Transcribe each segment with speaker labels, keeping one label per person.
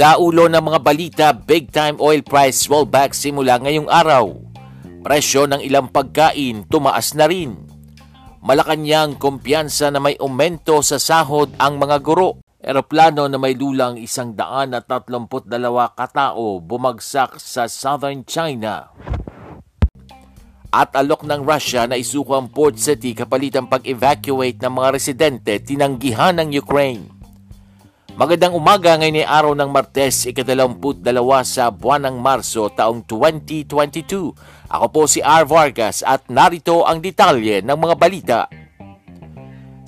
Speaker 1: Sa ulo ng mga balita, big time oil price rollback simula ngayong araw. Presyo ng ilang pagkain tumaas na rin. Malakanyang kumpiyansa na may aumento sa sahod ang mga guro. Eroplano na may lulang isang daan at tatlumput dalawa katao bumagsak sa southern China. At alok ng Russia na isuko ang port city kapalit ang pag-evacuate ng mga residente tinanggihan ng Ukraine. Magandang umaga ngayon ay araw ng Martes, ikatalamput dalawa sa buwan ng Marso taong 2022. Ako po si R. Vargas at narito ang detalye ng mga balita.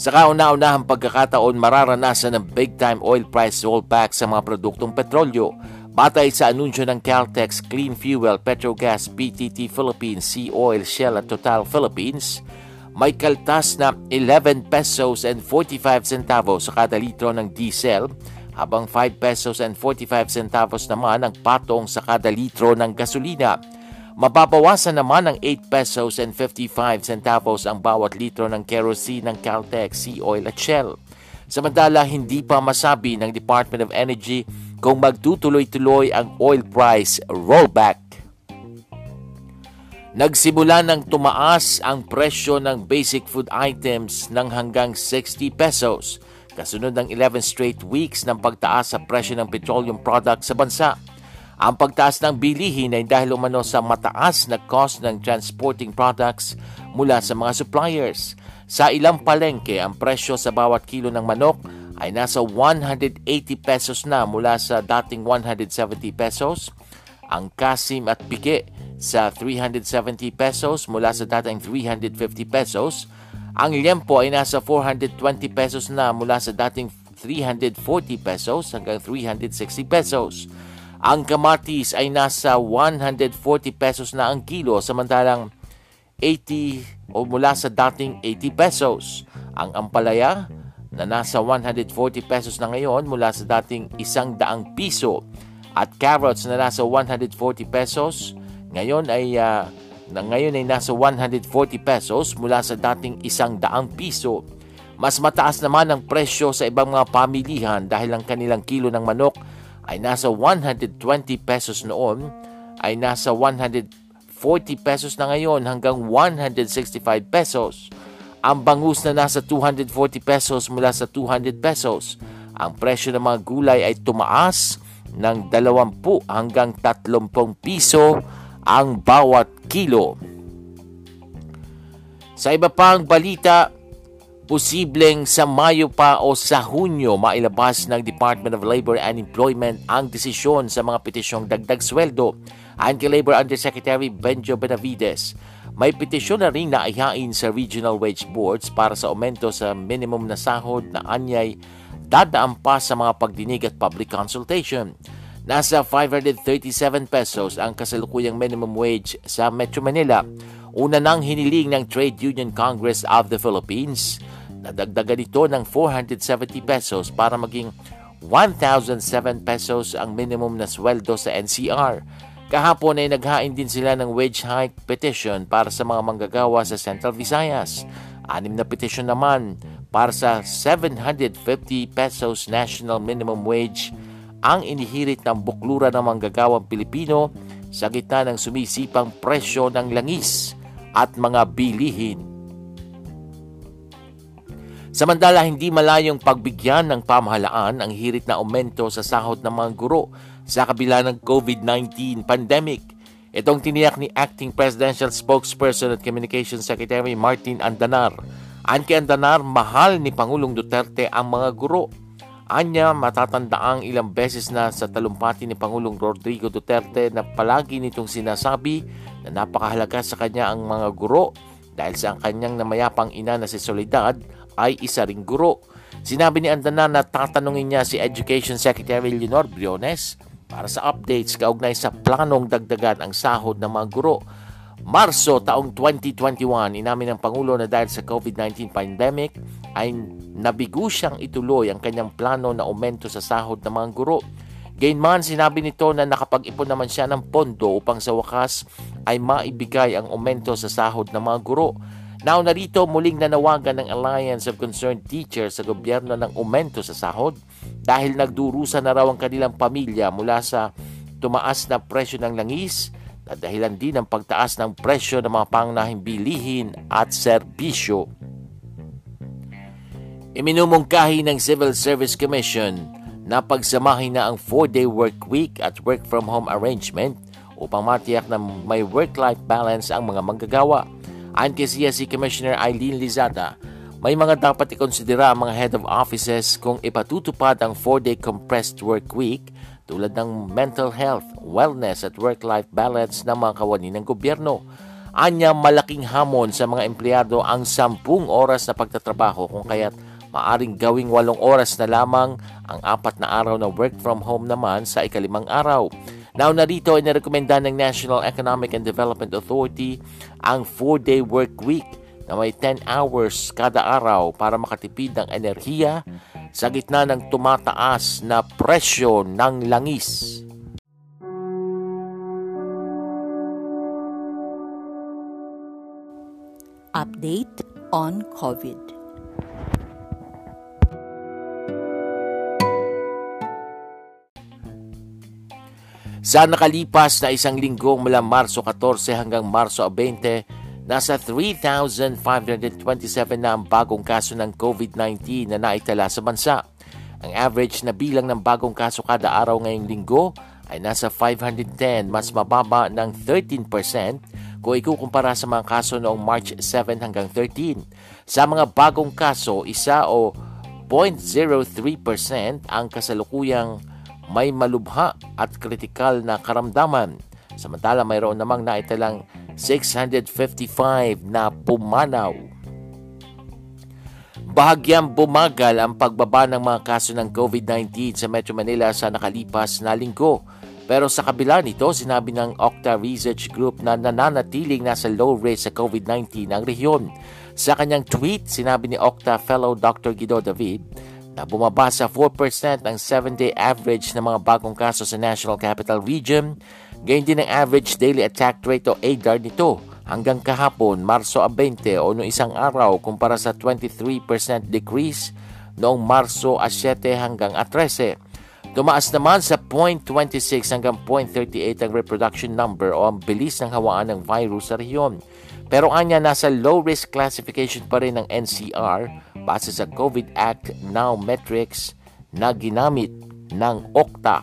Speaker 1: Sa kauna-unahang pagkakataon mararanasan ng big time oil price rollback sa mga produktong petrolyo batay sa anunsyo ng Caltex Clean Fuel, Petrogas, PTT Philippines, Sea Oil, Shell at Total Philippines – may kaltas na 11 pesos and 45 centavos sa kada litro ng diesel habang 5 pesos and 45 centavos naman ang patong sa kada litro ng gasolina. Mababawasan naman ng 8 pesos and 55 centavos ang bawat litro ng kerosene ng Caltex, Sea Oil at Shell. Samantala, hindi pa masabi ng Department of Energy kung magtutuloy-tuloy ang oil price rollback Nagsimula ng tumaas ang presyo ng basic food items ng hanggang 60 pesos kasunod ng 11 straight weeks ng pagtaas sa presyo ng petroleum products sa bansa. Ang pagtaas ng bilihin ay dahil umano sa mataas na cost ng transporting products mula sa mga suppliers. Sa ilang palengke, ang presyo sa bawat kilo ng manok ay nasa 180 pesos na mula sa dating 170 pesos. Ang kasim at pike sa 370 pesos mula sa dating 350 pesos. Ang liempo ay nasa 420 pesos na mula sa dating 340 pesos hanggang 360 pesos. Ang kamatis ay nasa 140 pesos na ang kilo samantalang 80 o mula sa dating 80 pesos. Ang ampalaya na nasa 140 pesos na ngayon mula sa dating 100 piso at carrots na nasa 140 pesos ngayon ay uh, ngayon ay nasa 140 pesos mula sa dating isang daang piso. Mas mataas naman ang presyo sa ibang mga pamilihan dahil ang kanilang kilo ng manok ay nasa 120 pesos noon ay nasa 140 pesos na ngayon hanggang 165 pesos. Ang bangus na nasa 240 pesos mula sa 200 pesos. Ang presyo ng mga gulay ay tumaas ng 20 hanggang 30 piso ang bawat kilo. Sa iba pang balita, posibleng sa Mayo pa o sa Hunyo mailabas ng Department of Labor and Employment ang desisyon sa mga petisyong dagdag sweldo. Ayon kay Labor Undersecretary Benjo Benavides, may petisyon na rin na ihain sa regional wage boards para sa aumento sa minimum na sahod na anyay dadaan pa sa mga pagdinig at public consultation. Nasa 537 pesos ang kasalukuyang minimum wage sa Metro Manila. Una nang hiniling ng Trade Union Congress of the Philippines. Nadagdagan ito ng 470 pesos para maging 1,007 pesos ang minimum na sweldo sa NCR. Kahapon ay naghain din sila ng wage hike petition para sa mga manggagawa sa Central Visayas. Anim na petition naman para sa 750 pesos national minimum wage ang inihirit ng buklura ng manggagawang Pilipino sa gitna ng sumisipang presyo ng langis at mga bilihin. Samantala, hindi malayong pagbigyan ng pamahalaan ang hirit na aumento sa sahod ng mga guro sa kabila ng COVID-19 pandemic. Itong tiniyak ni Acting Presidential Spokesperson at Communications Secretary Martin Andanar. Anki Andanar, mahal ni Pangulong Duterte ang mga guro Anya matatandaang ilang beses na sa talumpati ni Pangulong Rodrigo Duterte na palagi nitong sinasabi na napakahalaga sa kanya ang mga guro dahil sa kanyang namayapang ina na si Soledad ay isa ring guro. Sinabi ni Andanan na tatanungin niya si Education Secretary Leonor Briones para sa updates kaugnay sa planong dagdagan ang sahod ng mga guro. Marso taong 2021, inamin ng Pangulo na dahil sa COVID-19 pandemic ay nabigo siyang ituloy ang kanyang plano na aumento sa sahod ng mga guro. Gainman, sinabi nito na nakapag-ipon naman siya ng pondo upang sa wakas ay maibigay ang aumento sa sahod ng mga guro. Now narito muling nanawagan ng Alliance of Concerned Teachers sa gobyerno ng aumento sa sahod dahil nagdurusa na raw ang kanilang pamilya mula sa tumaas na presyo ng langis na dahilan din ng pagtaas ng presyo ng mga pangunahing bilihin at serbisyo. Iminumungkahi ng Civil Service Commission na pagsamahin na ang 4-day work week at work from home arrangement upang matiyak na may work-life balance ang mga manggagawa. Ayon kay CSC Commissioner Eileen Lizada, may mga dapat ikonsidera ang mga head of offices kung ipatutupad ang 4-day compressed work week tulad ng mental health, wellness at work-life balance ng mga kawani ng gobyerno. Anya malaking hamon sa mga empleyado ang 10 oras na pagtatrabaho kung kaya't maaring gawing 8 oras na lamang ang apat na araw na work from home naman sa ikalimang araw. Now narito ay narekomenda ng National Economic and Development Authority ang 4-day work week na may 10 hours kada araw para makatipid ng enerhiya sa gitna ng tumataas na presyo ng langis.
Speaker 2: Update on COVID.
Speaker 1: Sa nakalipas na isang linggo mula Marso 14 hanggang Marso 20, nasa 3,527 na ang bagong kaso ng COVID-19 na naitala sa bansa. Ang average na bilang ng bagong kaso kada araw ngayong linggo ay nasa 510, mas mababa ng 13% kung ikukumpara sa mga kaso noong March 7 hanggang 13. Sa mga bagong kaso, isa o 0.03% ang kasalukuyang may malubha at kritikal na karamdaman. Samantala mayroon namang naitalang 655 na pumanaw. Bahagyang bumagal ang pagbaba ng mga kaso ng COVID-19 sa Metro Manila sa nakalipas na linggo. Pero sa kabila nito, sinabi ng Octa Research Group na nananatiling nasa low risk sa COVID-19 ang rehiyon. Sa kanyang tweet, sinabi ni Octa fellow Dr. Guido David na bumaba sa 4% ang 7-day average ng mga bagong kaso sa National Capital Region. Gayon din ang average daily attack rate o ADAR nito hanggang kahapon, Marso 20 o noong isang araw kumpara sa 23% decrease noong Marso 7 hanggang 13. Tumaas naman sa 0.26 hanggang 0.38 ang reproduction number o ang bilis ng hawaan ng virus sa rehiyon. Pero anya nasa low risk classification pa rin ng NCR base sa COVID Act Now metrics na ginamit ng OCTA.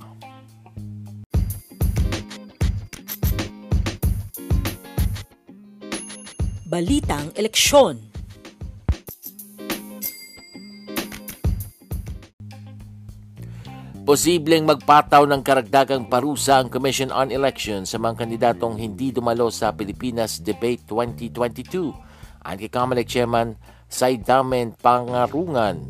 Speaker 2: Balitang Eleksyon
Speaker 1: Posibleng magpataw ng karagdagang parusa ang Commission on Elections sa mga kandidatong hindi dumalo sa Pilipinas Debate 2022. Ang kay Chairman Saidamen Pangarungan.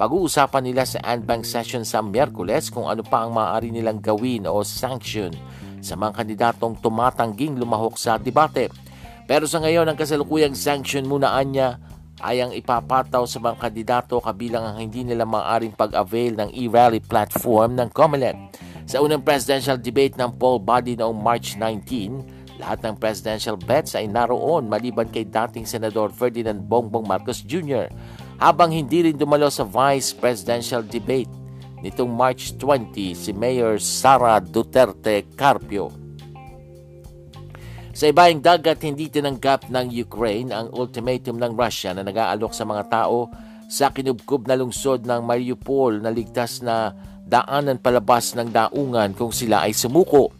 Speaker 1: Pag-uusapan nila sa Anbank session sa Miyerkules kung ano pa ang maaari nilang gawin o sanction sa mga kandidatong tumatangging lumahok sa debate. Pero sa ngayon, ang kasalukuyang sanction muna anya ay ang ipapataw sa mga kandidato kabilang ang hindi nila maaaring pag-avail ng e-rally platform ng COMELEC. Sa unang presidential debate ng poll body noong March 19, lahat ng presidential bets ay naroon maliban kay dating Senador Ferdinand Bongbong Marcos Jr. habang hindi rin dumalo sa vice presidential debate nitong March 20 si Mayor Sara Duterte Carpio. Sa ibaing dagat, hindi tinanggap ng Ukraine ang ultimatum ng Russia na nag-aalok sa mga tao sa kinubkob na lungsod ng Mariupol na ligtas na daanan palabas ng daungan kung sila ay sumuko.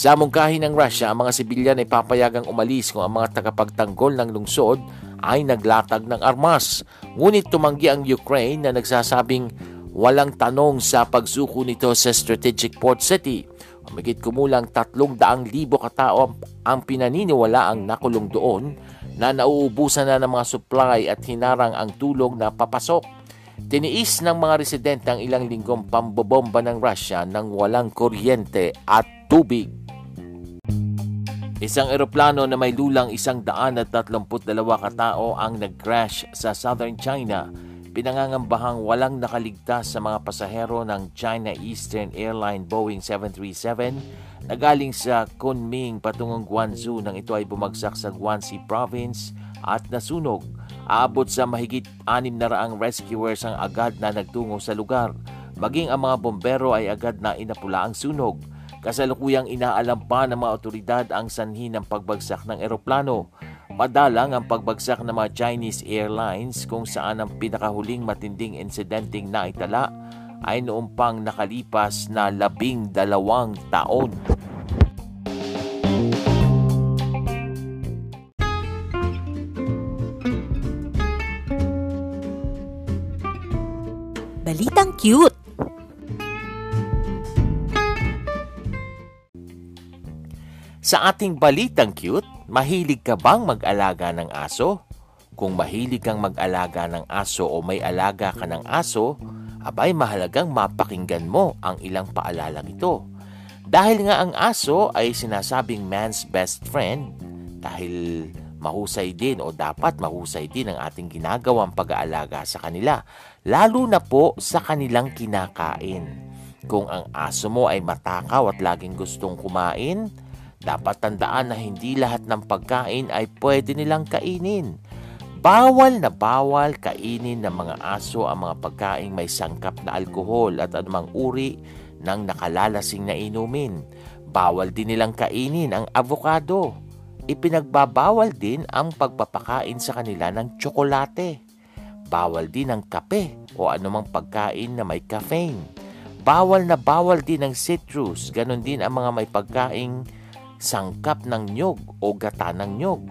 Speaker 1: Sa mungkahi ng Russia, ang mga sibilyan ay papayagang umalis kung ang mga tagapagtanggol ng lungsod ay naglatag ng armas. Ngunit tumanggi ang Ukraine na nagsasabing walang tanong sa pagsuko nito sa strategic port city. Umigit kumulang 300,000 katao ang pinaniniwala ang nakulong doon na nauubusan na ng mga supply at hinarang ang tulong na papasok. Tiniis ng mga residente ang ilang linggong pambobomba ng Russia ng walang kuryente at tubig. Isang eroplano na may lulang isang daan at 32 katao ang nag-crash sa southern China. Pinangangambahang walang nakaligtas sa mga pasahero ng China Eastern Airline Boeing 737 na galing sa Kunming patungong Guangzhou nang ito ay bumagsak sa Guangxi Province at nasunog. Aabot sa mahigit 600 rescuers ang agad na nagtungo sa lugar. Maging ang mga bombero ay agad na inapula ang sunog. Kasalukuyang inaalam pa ng mga otoridad ang sanhi ng pagbagsak ng eroplano. Madalang ang pagbagsak ng mga Chinese Airlines kung saan ang pinakahuling matinding insidenteng naitala ay noong pang nakalipas na labing dalawang taon.
Speaker 2: Balitang cute!
Speaker 1: Sa ating balitang cute, mahilig ka bang mag-alaga ng aso? Kung mahilig kang mag-alaga ng aso o may alaga ka ng aso, abay mahalagang mapakinggan mo ang ilang paalalang ito. Dahil nga ang aso ay sinasabing man's best friend, dahil mahusay din o dapat mahusay din ang ating ginagawang pag-aalaga sa kanila, lalo na po sa kanilang kinakain. Kung ang aso mo ay matakaw at laging gustong kumain, dapat tandaan na hindi lahat ng pagkain ay pwede nilang kainin. Bawal na bawal kainin ng mga aso ang mga pagkain may sangkap na alkohol at anumang uri ng nakalalasing na inumin. Bawal din nilang kainin ang avocado. Ipinagbabawal din ang pagpapakain sa kanila ng tsokolate. Bawal din ang kape o anumang pagkain na may caffeine. Bawal na bawal din ang citrus, ganon din ang mga may pagkain sangkap ng nyog o gata ng nyog.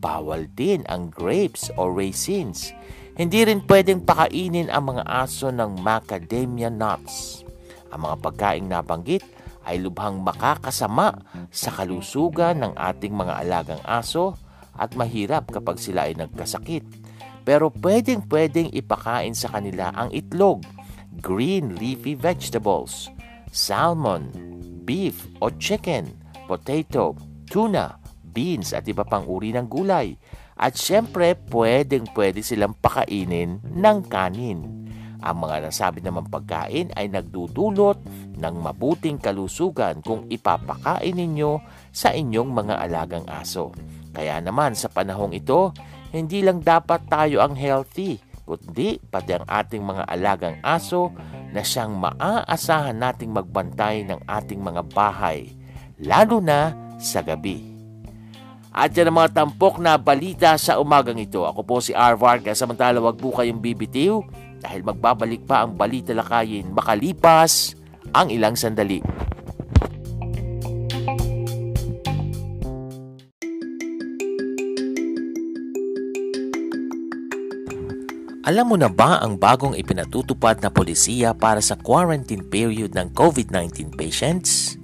Speaker 1: Bawal din ang grapes o raisins. Hindi rin pwedeng pakainin ang mga aso ng macadamia nuts. Ang mga pagkaing nabanggit ay lubhang makakasama sa kalusugan ng ating mga alagang aso at mahirap kapag sila ay nagkasakit. Pero pwedeng pwedeng ipakain sa kanila ang itlog, green leafy vegetables, salmon, beef o chicken, potato, tuna, beans at iba pang uri ng gulay. At syempre, pwedeng pwede silang pakainin ng kanin. Ang mga nasabi naman pagkain ay nagdudulot ng mabuting kalusugan kung ipapakain ninyo sa inyong mga alagang aso. Kaya naman sa panahong ito, hindi lang dapat tayo ang healthy, kundi pati ang ating mga alagang aso na siyang maaasahan nating magbantay ng ating mga bahay lalo na sa gabi. At yan ang mga tampok na balita sa umagang ito. Ako po si R. Vargas, samantala wag po kayong bibitiw dahil magbabalik pa ang balita lakayin makalipas ang ilang sandali. Alam mo na ba ang bagong ipinatutupad na polisiya para sa quarantine period ng COVID-19 patients?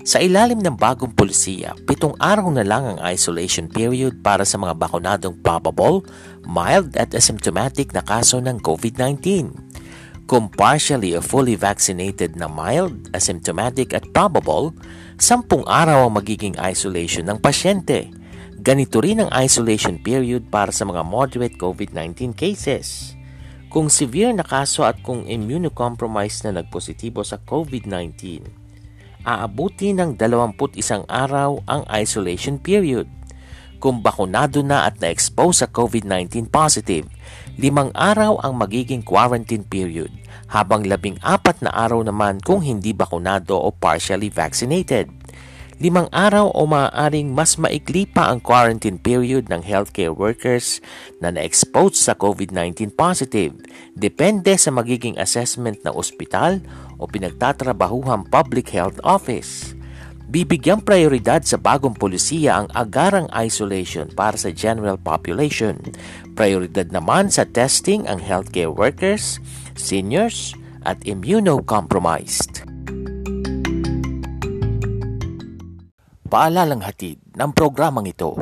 Speaker 1: Sa ilalim ng bagong polisiya, pitong araw na lang ang isolation period para sa mga bakunadong probable, mild at asymptomatic na kaso ng COVID-19. Kung partially o fully vaccinated na mild, asymptomatic at probable, sampung araw ang magiging isolation ng pasyente. Ganito rin ang isolation period para sa mga moderate COVID-19 cases. Kung severe na kaso at kung immunocompromised na nagpositibo sa COVID-19, aabuti ng 21 araw ang isolation period. Kung bakunado na at na-expose sa COVID-19 positive, limang araw ang magiging quarantine period, habang labing apat na araw naman kung hindi bakunado o partially vaccinated. Limang araw o maaaring mas maikli pa ang quarantine period ng healthcare workers na na-expose sa COVID-19 positive, depende sa magiging assessment ng ospital o pinagtatrabahuhang public health office. Bibigyang prioridad sa bagong polisiya ang agarang isolation para sa general population. Prioridad naman sa testing ang healthcare workers, seniors, at immunocompromised. Paalalang hatid ng programang ito.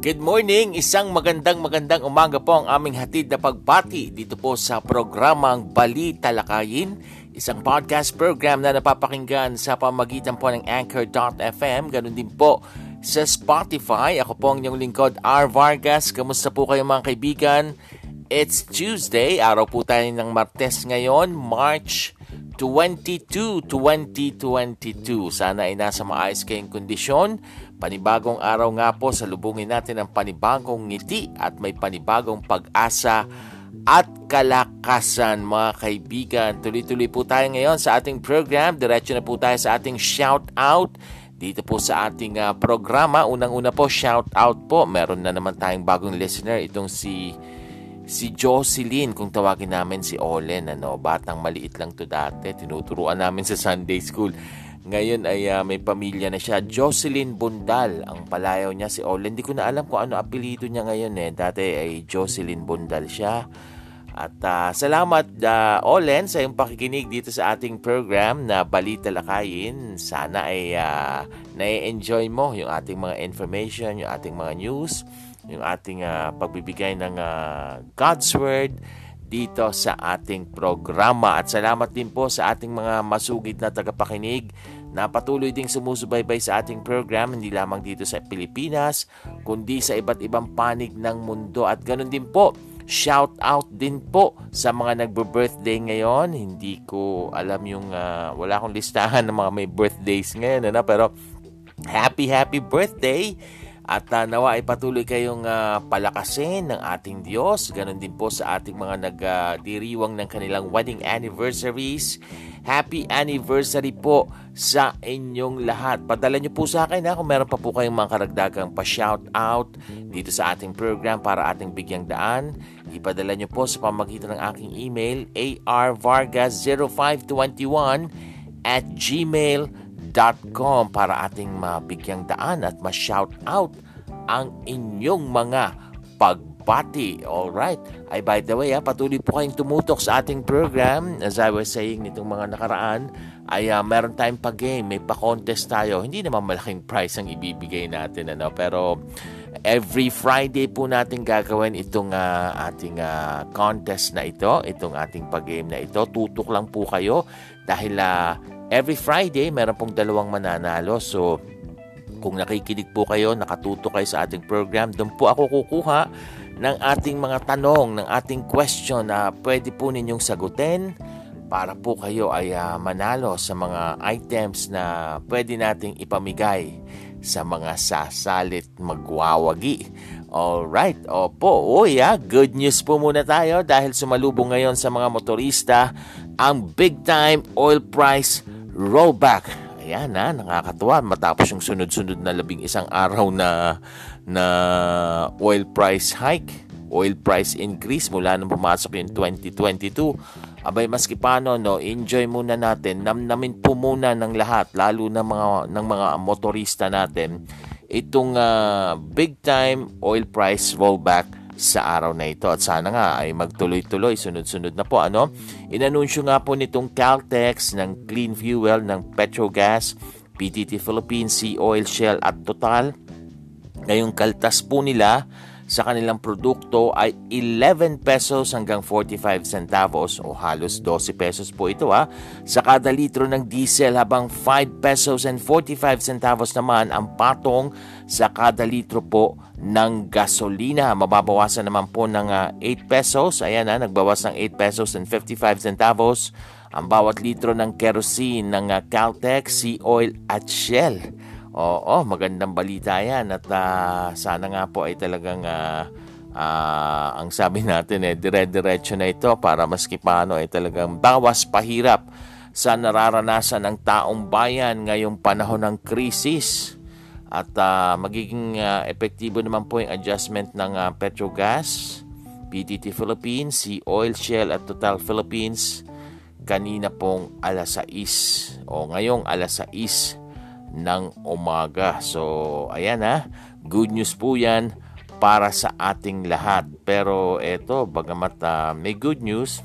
Speaker 1: Good morning! Isang magandang magandang umaga po ang aming hatid na pagbati dito po sa programang Bali Talakayin, isang podcast program na napapakinggan sa pamagitan po ng Anchor.fm, ganun din po sa Spotify. Ako po ang inyong lingkod, R. Vargas. Kamusta po kayo mga kaibigan? It's Tuesday, araw po tayo ng Martes ngayon, March 22, 2022. Sana ay nasa maayos kayong kondisyon Panibagong araw nga po, salubungin natin ang panibagong ngiti at may panibagong pag-asa at kalakasan mga kaibigan. Tuloy-tuloy po tayo ngayon sa ating program. Diretso na po tayo sa ating shout out dito po sa ating uh, programa. Unang-una po, shout out po. Meron na naman tayong bagong listener. Itong si si Jocelyn, kung tawagin namin si Olen. Ano, batang maliit lang to dati. Tinuturuan namin sa Sunday School. Ngayon ay uh, may pamilya na siya. Jocelyn Bundal ang palayaw niya si Olen. Hindi ko na alam kung ano apelido niya ngayon eh. Dati ay Jocelyn Bundal siya. At uh, salamat uh, Olen sa iyong pakikinig dito sa ating program na Balita Lakayin. Sana ay uh, na-enjoy mo yung ating mga information, yung ating mga news, yung ating uh, pagbibigay ng uh, God's Word dito sa ating programa. At salamat din po sa ating mga masugid na tagapakinig na patuloy ding sumusubaybay sa ating program hindi lamang dito sa Pilipinas kundi sa iba't ibang panig ng mundo at ganun din po shout out din po sa mga nagbe-birthday ngayon hindi ko alam yung uh, wala akong listahan ng mga may birthdays ngayon ano? pero happy happy birthday at uh, nawa ay patuloy kayong uh, palakasin ng ating Diyos. Ganon din po sa ating mga nagdiriwang uh, ng kanilang wedding anniversaries. Happy anniversary po sa inyong lahat. Padala nyo po sa akin ha, kung meron pa po kayong mga karagdagang pa-shout out dito sa ating program para ating bigyang daan. Ipadala nyo po sa pamagitan ng aking email arvargas0521 at gmail.com www.radiomaria.com para ating mabigyang daan at ma-shout out ang inyong mga pagbati. Alright. Ay by the way, ha, patuloy po kayong tumutok sa ating program. As I was saying nitong mga nakaraan, ay uh, meron tayong pa-game, may pa-contest tayo. Hindi naman malaking prize ang ibibigay natin. Ano? Pero every Friday po natin gagawin itong uh, ating uh, contest na ito, itong ating pag-game na ito. Tutok lang po kayo dahil uh, Every Friday, meron pong dalawang mananalo. So, kung nakikinig po kayo, nakatuto kayo sa ating program, doon po ako kukuha ng ating mga tanong, ng ating question na pwede po ninyong sagutin para po kayo ay uh, manalo sa mga items na pwede nating ipamigay sa mga sasalit magwawagi. Alright, opo, oh yeah, good news po muna tayo dahil sumalubong ngayon sa mga motorista ang big time oil price rollback. Ayan na, nakakatuwa. Matapos yung sunod-sunod na labing isang araw na, na oil price hike, oil price increase mula nung pumasok yung 2022. Abay, maski paano, no, enjoy muna natin, namnamin po muna ng lahat, lalo ng mga, ng mga motorista natin, itong uh, big time oil price rollback sa araw na ito. At sana nga ay magtuloy-tuloy, sunod-sunod na po. Ano? Inanunsyo nga po nitong Caltex ng Clean Fuel ng Petrogas, PTT Philippines, Sea Oil, Shell at Total. Ngayong kaltas po nila sa kanilang produkto ay 11 pesos hanggang 45 centavos o halos 12 pesos po ito ha sa kada litro ng diesel habang 5 pesos and 45 centavos naman ang patong sa kada litro po ng gasolina. Mababawasan naman po ng uh, ah, 8 pesos. Ayan ha, nagbawas ng 8 pesos and 55 centavos ang bawat litro ng kerosene ng uh, Caltex, Sea Oil at Shell. Oo, magandang balita yan at uh, sana nga po ay talagang uh, uh, ang sabi natin eh dire-diretso na ito para maski paano ay talagang bawas pahirap sa nararanasan ng taong bayan ngayong panahon ng krisis. At uh, magiging uh, epektibo naman po yung adjustment ng uh, Petrogas, PTT Philippines, Sea Oil Shell at Total Philippines kanina pong alas 6 o ngayong alas 6 ng umaga. So, ayan ha, good news po yan para sa ating lahat. Pero eto, bagamat uh, may good news,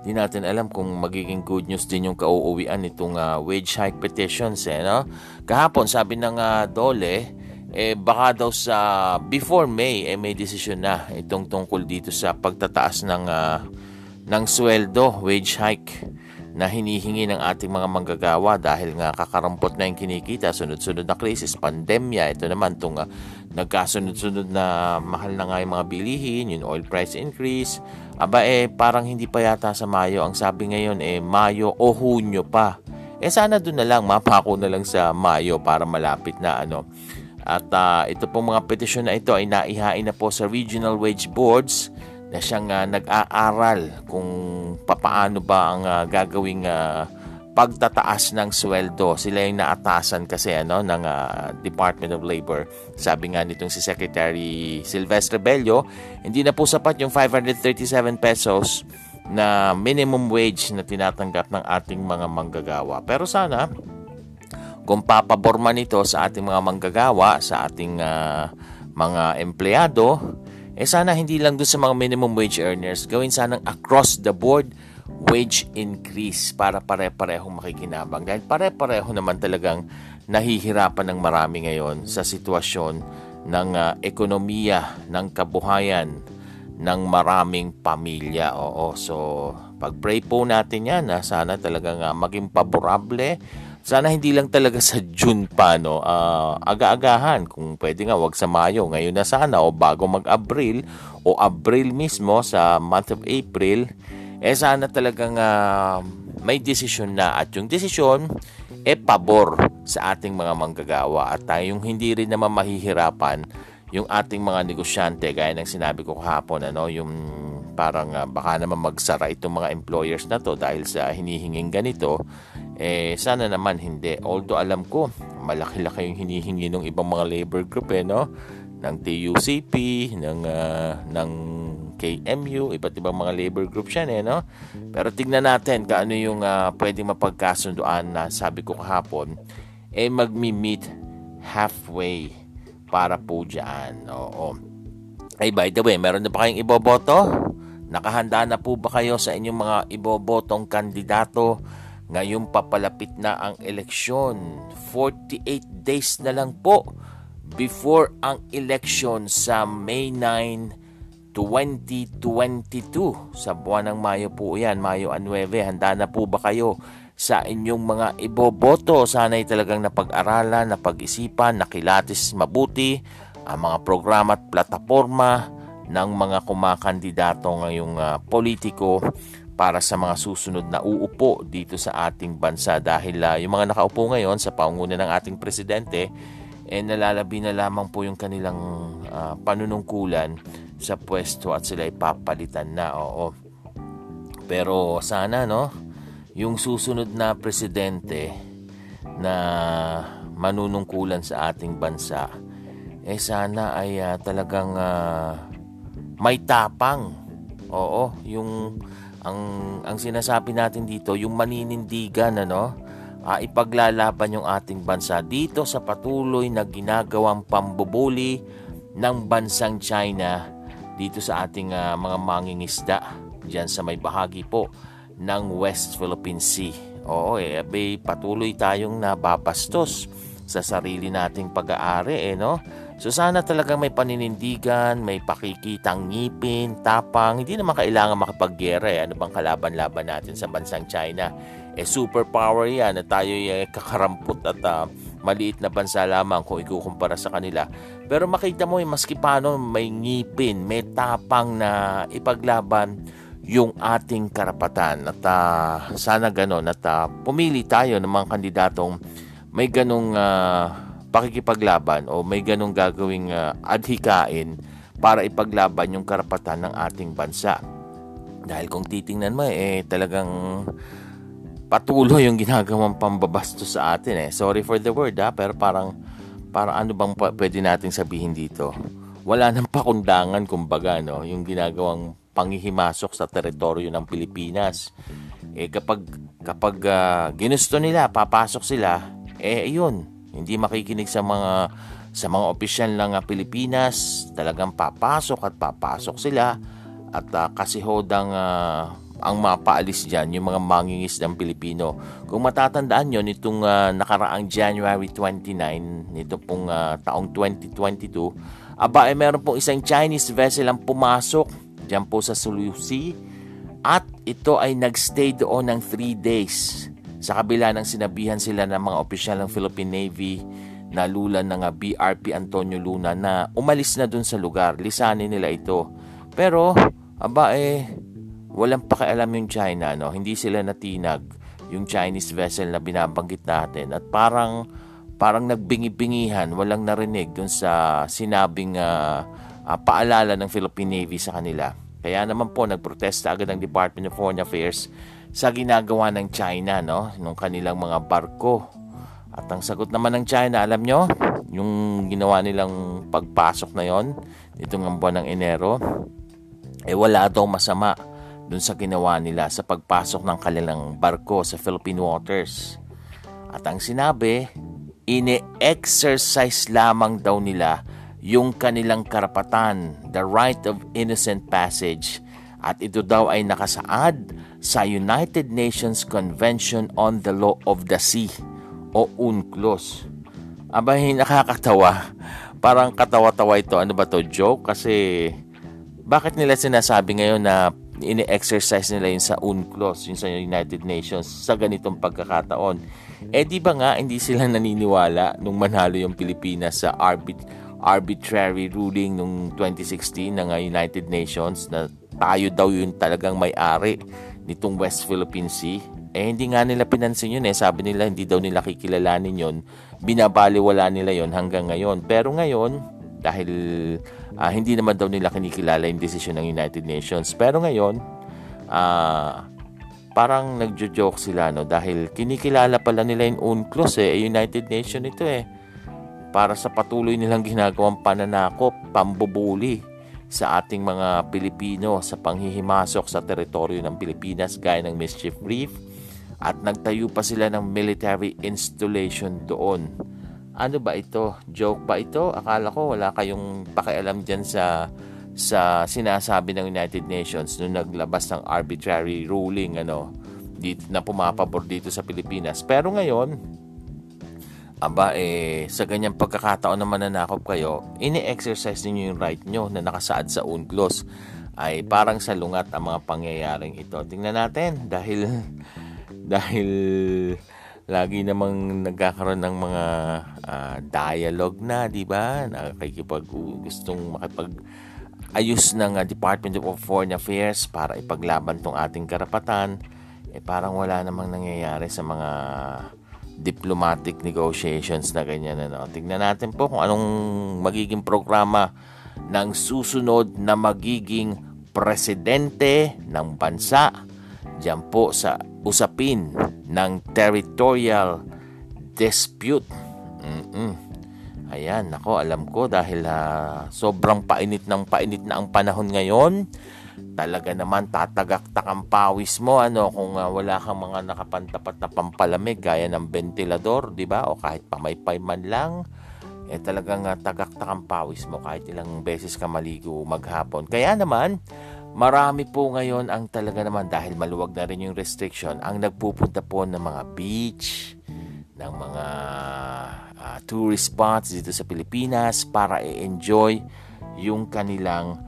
Speaker 1: di natin alam kung magiging good news din yung kauuwian nitong uh, wage hike petitions. Eh, no? Kahapon, sabi ng uh, Dole, eh baka daw sa before May eh may desisyon na itong tungkol dito sa pagtataas ng uh, ng sweldo, wage hike na hinihingi ng ating mga manggagawa dahil nga kakarampot na yung kinikita, sunod-sunod na krisis, pandemya, ito naman itong uh, nagkasunod-sunod na mahal na nga yung mga bilihin, yung oil price increase, aba eh parang hindi pa yata sa Mayo, ang sabi ngayon eh Mayo o Hunyo pa. Eh sana doon na lang, mapako na lang sa Mayo para malapit na ano. At uh, ito pong mga petisyon na ito ay naihain na po sa regional wage boards na siyang uh, nag-aaral kung papaano ba ang uh, gagawing uh, pagtataas ng sweldo. Sila yung naatasan kasi ano ng uh, Department of Labor. Sabi nga nitong si Secretary Silvestre Bello, hindi na po sapat yung 537 pesos na minimum wage na tinatanggap ng ating mga manggagawa. Pero sana kung papaborma nito sa ating mga manggagawa, sa ating uh, mga empleyado, eh sana hindi lang doon sa mga minimum wage earners, gawin sanang across the board wage increase para pare-parehong makikinabang. Dahil pare-pareho naman talagang nahihirapan ng marami ngayon sa sitwasyon ng uh, ekonomiya, ng kabuhayan ng maraming pamilya. Oo, so pag-pray po natin yan na sana talagang uh, maging paborable sana hindi lang talaga sa June pa, no? Uh, aga-agahan. Kung pwede nga, wag sa Mayo. Ngayon na sana, o bago mag-Abril, o Abril mismo, sa month of April, eh sana talagang uh, may desisyon na. At yung desisyon, eh pabor sa ating mga manggagawa. At tayong hindi rin naman mahihirapan yung ating mga negosyante, gaya ng sinabi ko kahapon, ano, yung parang uh, baka naman magsara itong mga employers na to dahil sa hinihinging ganito eh, sana naman hindi. Although alam ko, malaki-laki yung hinihingi ng ibang mga labor group eh, no? Ng TUCP, ng, uh, ng KMU, iba't ibang mga labor group yan eh, no? Pero tignan natin kung ano yung uh, pwedeng mapagkasunduan na sabi ko kahapon, eh magmi-meet halfway para po dyan. Oo. Ay, by the way, meron na ba kayong iboboto? Nakahanda na po ba kayo sa inyong mga ibobotong kandidato? Ngayon papalapit na ang eleksyon. 48 days na lang po before ang election sa May 9, 2022. Sa buwan ng Mayo po yan, Mayo 9. Handa na po ba kayo sa inyong mga iboboto? Sana'y talagang napag-aralan, napag-isipan, nakilatis mabuti ang mga programa at plataforma ng mga kumakandidato ngayong uh, politiko para sa mga susunod na uupo dito sa ating bansa. Dahil uh, yung mga nakaupo ngayon sa paunguna ng ating presidente eh nalalabi na lamang po yung kanilang uh, panunungkulan sa pwesto at sila ipapalitan na oo. Pero sana no yung susunod na presidente na manunungkulan sa ating bansa eh sana ay uh, talagang uh, may tapang. Oo yung ang ang sinasabi natin dito yung maninindigan ano uh, ipaglalaban yung ating bansa dito sa patuloy na ginagawang pambubuli ng bansang China dito sa ating uh, mga mangingisda diyan sa may bahagi po ng West Philippine Sea. Oo, eh, patuloy tayong nababastos sa sarili nating pag-aari eh no So sana talagang may paninindigan, may pakikitang ngipin, tapang. Hindi naman kailangan makipaggera eh. Ano bang kalaban-laban natin sa bansang China? Eh superpower yan na tayo eh, kakarampot at uh, maliit na bansa lamang kung ikukumpara sa kanila. Pero makita mo eh, maski paano may ngipin, may tapang na ipaglaban yung ating karapatan. At uh, sana ganon at uh, pumili tayo ng mga kandidatong may ganong uh, pakikipaglaban o may ganong gagawing uh, adhikain para ipaglaban yung karapatan ng ating bansa. Dahil kung titingnan mo eh talagang patuloy yung ginagawang pambabasto sa atin eh. Sorry for the word ha, pero parang parang ano bang pwede nating sabihin dito? Wala nang pakundangan kumbaga no, yung ginagawang panghihimasok sa teritoryo ng Pilipinas. Eh kapag kapag uh, ginusto nila, papasok sila, eh yun, hindi makikinig sa mga sa mga opisyal ng Pilipinas, talagang papasok at papasok sila at uh, kasi hodang uh, ang mapaalis dyan, yung mga mangingis ng Pilipino. Kung matatandaan nyo, nitong uh, nakaraang January 29, nito pong uh, taong 2022, aba, eh, meron pong isang Chinese vessel ang pumasok dyan po sa Sulu Sea at ito ay nagstay doon ng 3 days. Sa kabila ng sinabihan sila ng mga opisyal ng Philippine Navy na lulan ng BRP Antonio Luna na umalis na dun sa lugar. Lisanin nila ito. Pero, aba eh, walang pakialam yung China. No? Hindi sila natinag yung Chinese vessel na binabanggit natin. At parang, parang nagbingi-bingihan, walang narinig dun sa sinabing uh, uh, paalala ng Philippine Navy sa kanila. Kaya naman po, nagprotesta agad ng Department of Foreign Affairs sa ginagawa ng China, no? Nung kanilang mga barko at ang sagot naman ng China, alam nyo, yung ginawa nilang pagpasok na yon, itong buwan ng Enero, eh wala daw masama dun sa ginawa nila sa pagpasok ng kanilang barko sa Philippine waters. At ang sinabi, ine-exercise lamang daw nila yung kanilang karapatan, the right of innocent passage, at ito daw ay nakasaad sa United Nations Convention on the Law of the Sea o UNCLOS. Abay, nakakatawa. Parang katawa-tawa ito. Ano ba to Joke? Kasi bakit nila sinasabi ngayon na ini-exercise nila yun sa UNCLOS, yun sa United Nations, sa ganitong pagkakataon? Eh di ba nga hindi sila naniniwala nung manalo yung Pilipinas sa arbit arbitrary ruling nung 2016 ng United Nations na tayo daw yun talagang may-ari nitong West Philippine Sea eh hindi nga nila pinansin yun eh. Sabi nila hindi daw nila kikilalanin yun. Binabaliwala nila yon hanggang ngayon. Pero ngayon, dahil uh, hindi naman daw nila kinikilala yung desisyon ng United Nations. Pero ngayon, uh, parang nagjo-joke sila no dahil kinikilala pala nila yung UNCLOS eh, United Nation ito eh. Para sa patuloy nilang ginagawang pananakop, pambubuli sa ating mga Pilipino sa panghihimasok sa teritoryo ng Pilipinas gaya ng Mischief Reef, at nagtayo pa sila ng military installation doon. Ano ba ito? Joke ba ito? Akala ko wala kayong pakialam dyan sa sa sinasabi ng United Nations nung naglabas ng arbitrary ruling ano dito na pumapabor dito sa Pilipinas. Pero ngayon, aba eh sa ganyang pagkakataon na mananakop kayo, ini-exercise niyo yung right nyo na nakasaad sa UNCLOS ay parang salungat ang mga pangyayaring ito. Tingnan natin dahil dahil lagi namang nagkakaroon ng mga uh, dialogue na, di ba? Nakakikipag gustong makipag ayos ng uh, Department of Foreign Affairs para ipaglaban tong ating karapatan. Eh parang wala namang nangyayari sa mga diplomatic negotiations na ganyan. Ano. Tingnan natin po kung anong magiging programa ng susunod na magiging presidente ng bansa Diyan po sa usapin ng territorial dispute. Mm-mm. Ayan, nako, alam ko dahil uh, sobrang painit ng painit na ang panahon ngayon. Talaga naman tatagaktak ang pawis mo ano kung uh, wala kang mga nakapantapat na pampalamig gaya ng ventilador, 'di ba? O kahit pamaypay man lang eh talagang uh, tagaktak ang pawis mo kahit ilang beses ka maligo maghapon. Kaya naman, Marami po ngayon ang talaga naman dahil maluwag na rin yung restriction ang nagpupunta po ng mga beach, ng mga uh, tourist spots dito sa Pilipinas para i-enjoy yung kanilang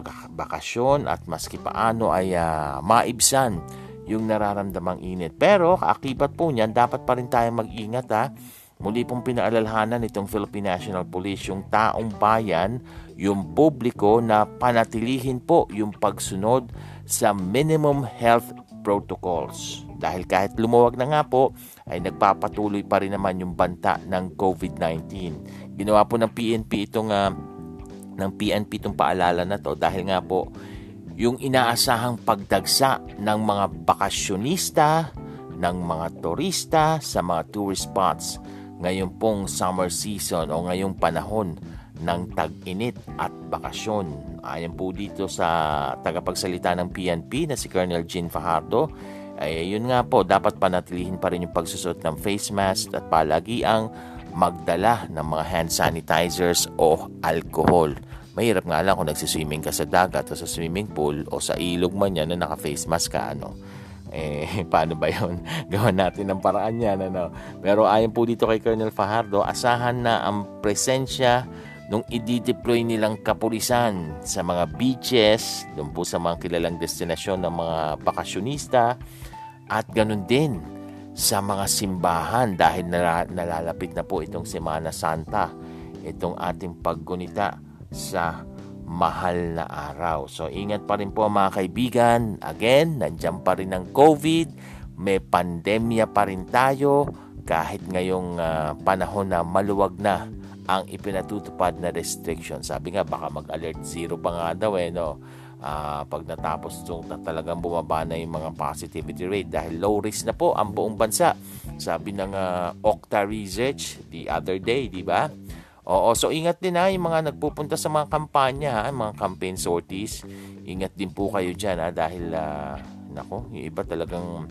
Speaker 1: pagbakasyon at maski paano ay uh, maibsan yung nararamdamang init. Pero kaakibat po niyan, dapat pa rin tayong mag-ingat ha. Muli pong pinaalalhanan nitong Philippine National Police yung taong bayan yung publiko na panatilihin po yung pagsunod sa minimum health protocols. Dahil kahit lumuwag na nga po, ay nagpapatuloy pa rin naman yung banta ng COVID-19. Ginawa po ng PNP itong uh, ng PNP itong paalala na to dahil nga po yung inaasahang pagdagsa ng mga bakasyonista, ng mga turista sa mga tourist spots ngayon pong summer season o ngayong panahon ng tag-init at bakasyon. Ayon po dito sa tagapagsalita ng PNP na si Colonel Jean Fajardo, ay yun nga po, dapat panatilihin pa rin yung pagsusot ng face mask at palagi ang magdala ng mga hand sanitizers o alcohol Mahirap nga lang kung nagsiswimming ka sa dagat o sa swimming pool o sa ilog man yan na naka-face mask ka, ano. Eh, paano ba yun? Gawan natin ng paraan yan, ano. Pero ayon po dito kay Colonel Fajardo, asahan na ang presensya nung i-deploy nilang kapulisan sa mga beaches, doon po sa mga kilalang destinasyon ng mga bakasyonista, at ganun din sa mga simbahan dahil nalalapit na po itong Semana Santa, itong ating paggunita sa mahal na araw. So ingat pa rin po mga kaibigan. Again, nandiyan pa rin ang COVID. May pandemya pa rin tayo kahit ngayong uh, panahon na maluwag na ang ipinatutupad na restriction. Sabi nga baka mag-alert zero pa nga daw eh no. Uh, pag natapos itong talagang bumaba na yung mga positivity rate dahil low risk na po ang buong bansa. Sabi ng uh, Okta Research the other day, di ba? Oo, so ingat din ha, yung mga nagpupunta sa mga kampanya, ha, mga campaign sorties. Ingat din po kayo dyan ha, dahil, uh, nako, yung iba talagang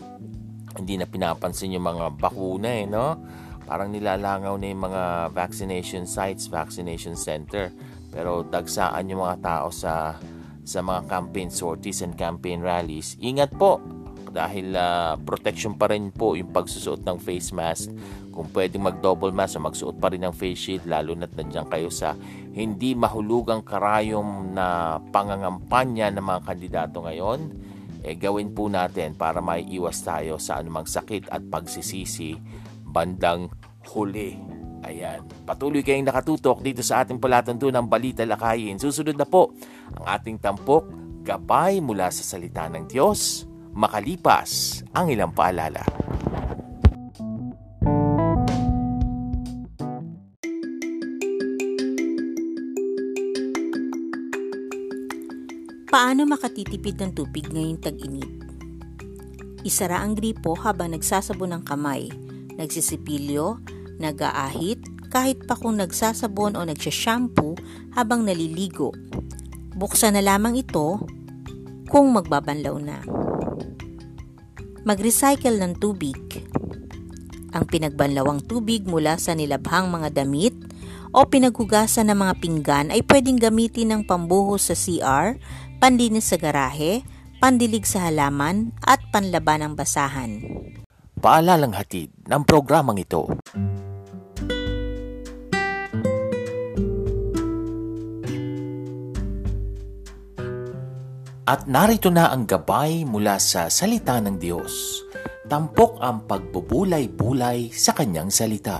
Speaker 1: hindi na pinapansin yung mga bakuna eh, no? Parang nilalangaw na yung mga vaccination sites, vaccination center. Pero dagsaan yung mga tao sa sa mga campaign sorties and campaign rallies. Ingat po dahil uh, protection pa rin po yung pagsusuot ng face mask kung pwedeng mag-double mask magsuot pa rin ng face shield lalo na't nandiyan kayo sa hindi mahulugang karayom na pangangampanya ng mga kandidato ngayon, eh gawin po natin para maiiwas tayo sa anumang sakit at pagsisisi bandang huli. Ayan. Patuloy kayong nakatutok dito sa ating palatuntunang Balita Lakayin. Susunod na po ang ating tampok, gabay mula sa salita ng Diyos, makalipas ang ilang paalala.
Speaker 2: Paano makatitipid ng tubig ngayong tag-init? Isara ang gripo habang nagsasabon ng kamay, nagsisipilyo, nag-aahit, kahit pa kung nagsasabon o nagsashampoo habang naliligo. Buksan na lamang ito kung magbabanlaw na. Mag-recycle ng tubig. Ang pinagbanlawang tubig mula sa nilabhang mga damit o pinaghugasan ng mga pinggan ay pwedeng gamitin ng pambuhos sa CR panlinis sa garahe, pandilig sa halaman, at panlaban ng basahan.
Speaker 1: Paalalang hatid ng programang ito. At narito na ang gabay mula sa salita ng Diyos. Tampok ang pagbubulay-bulay sa kanyang salita.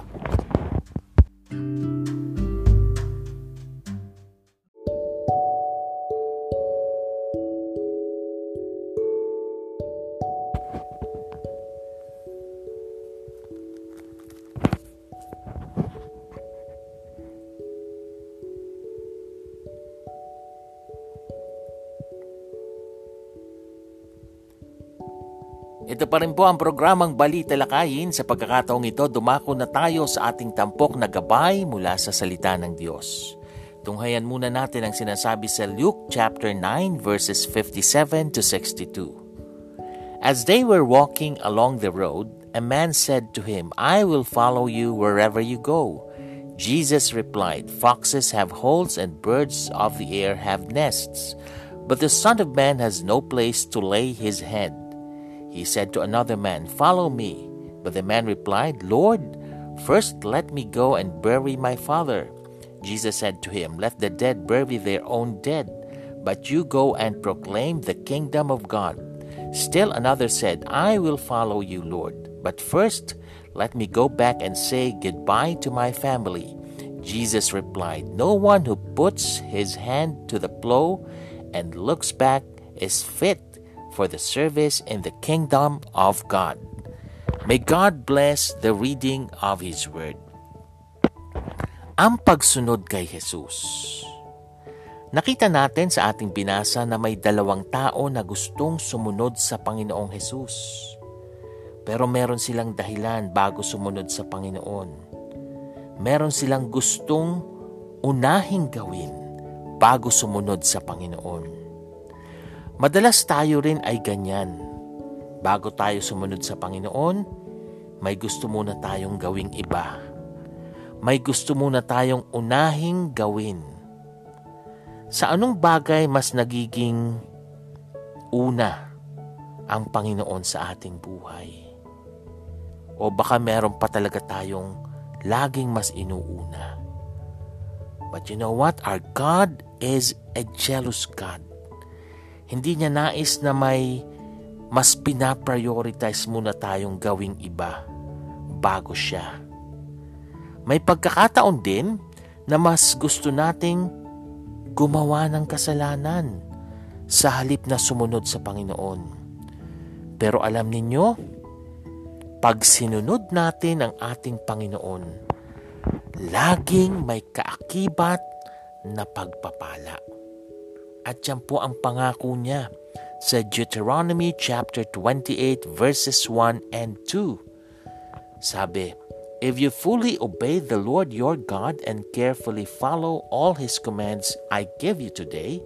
Speaker 1: Ito pa rin po ang programang Balita Lakayin. Sa pagkakataong ito, dumako na tayo sa ating tampok na gabay mula sa salita ng Diyos. Tunghayan muna natin ang sinasabi sa Luke chapter 9 verses 57 to 62. As they were walking along the road, a man said to him, I will follow you wherever you go. Jesus replied, Foxes have holes and birds of the air have nests, but the Son of Man has no place to lay his head. He said to another man, Follow me. But the man replied, Lord, first let me go and bury my father. Jesus said to him, Let the dead bury their own dead, but you go and proclaim the kingdom of God. Still another said, I will follow you, Lord, but first let me go back and say goodbye to my family. Jesus replied, No one who puts his hand to the plow and looks back is fit for the service in the kingdom of God. May God bless the reading of His Word. Ang pagsunod kay Jesus. Nakita natin sa ating binasa na may dalawang tao na gustong sumunod sa Panginoong Jesus. Pero meron silang dahilan bago sumunod sa Panginoon. Meron silang gustong unahing gawin bago sumunod sa Panginoon. Madalas tayo rin ay ganyan. Bago tayo sumunod sa Panginoon, may gusto muna tayong gawing iba. May gusto muna tayong unahing gawin. Sa anong bagay mas nagiging una ang Panginoon sa ating buhay? O baka meron pa talaga tayong laging mas inuuna? But you know what? Our God is a jealous God. Hindi niya nais na may mas pinaprioritize muna tayong gawing iba bago siya. May pagkakataon din na mas gusto nating gumawa ng kasalanan sa halip na sumunod sa Panginoon. Pero alam ninyo, pag sinunod natin ang ating Panginoon, laging may kaakibat na pagpapala. At yan po ang pangako niya sa Deuteronomy chapter 28 verses 1 and 2. Sabi, If you fully obey the Lord your God and carefully follow all his commands I give you today,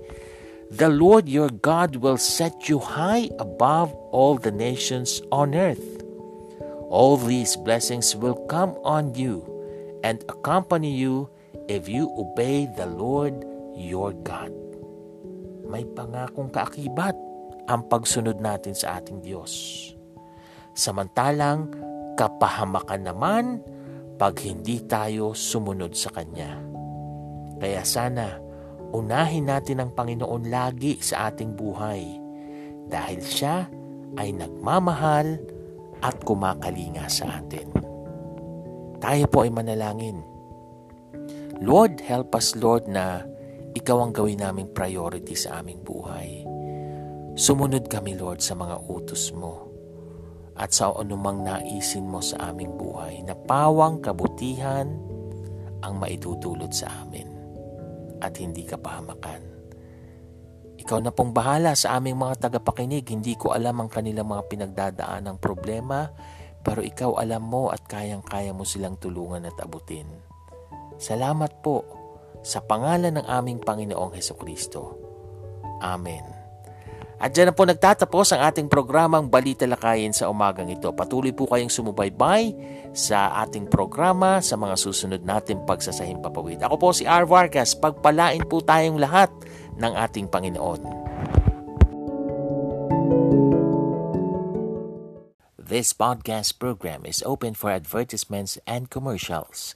Speaker 1: the Lord your God will set you high above all the nations on earth. All these blessings will come on you and accompany you if you obey the Lord your God. May pangakong kaakibat ang pagsunod natin sa ating Diyos. Samantalang kapahamakan naman pag hindi tayo sumunod sa Kanya. Kaya sana, unahin natin ang Panginoon lagi sa ating buhay dahil Siya ay nagmamahal at kumakalinga sa atin. Tayo po ay manalangin. Lord, help us Lord na ikaw ang gawin naming priority sa aming buhay. Sumunod kami Lord sa mga utos mo at sa anumang naisin mo sa aming buhay na pawang kabutihan ang maitutulot sa amin at hindi kapahamakan. Ikaw na pong bahala sa aming mga tagapakinig. Hindi ko alam ang kanilang mga pinagdadaan ng problema, pero ikaw alam mo at kayang-kaya mo silang tulungan at abutin. Salamat po sa pangalan ng aming Panginoong Heso Kristo. Amen. At dyan na po nagtatapos ang ating programang Balita Lakayin sa umagang ito. Patuloy po kayong sumubaybay sa ating programa sa mga susunod nating pagsasahing papawid. Ako po si R. Vargas. Pagpalain po tayong lahat ng ating Panginoon. This podcast program is open for advertisements and commercials,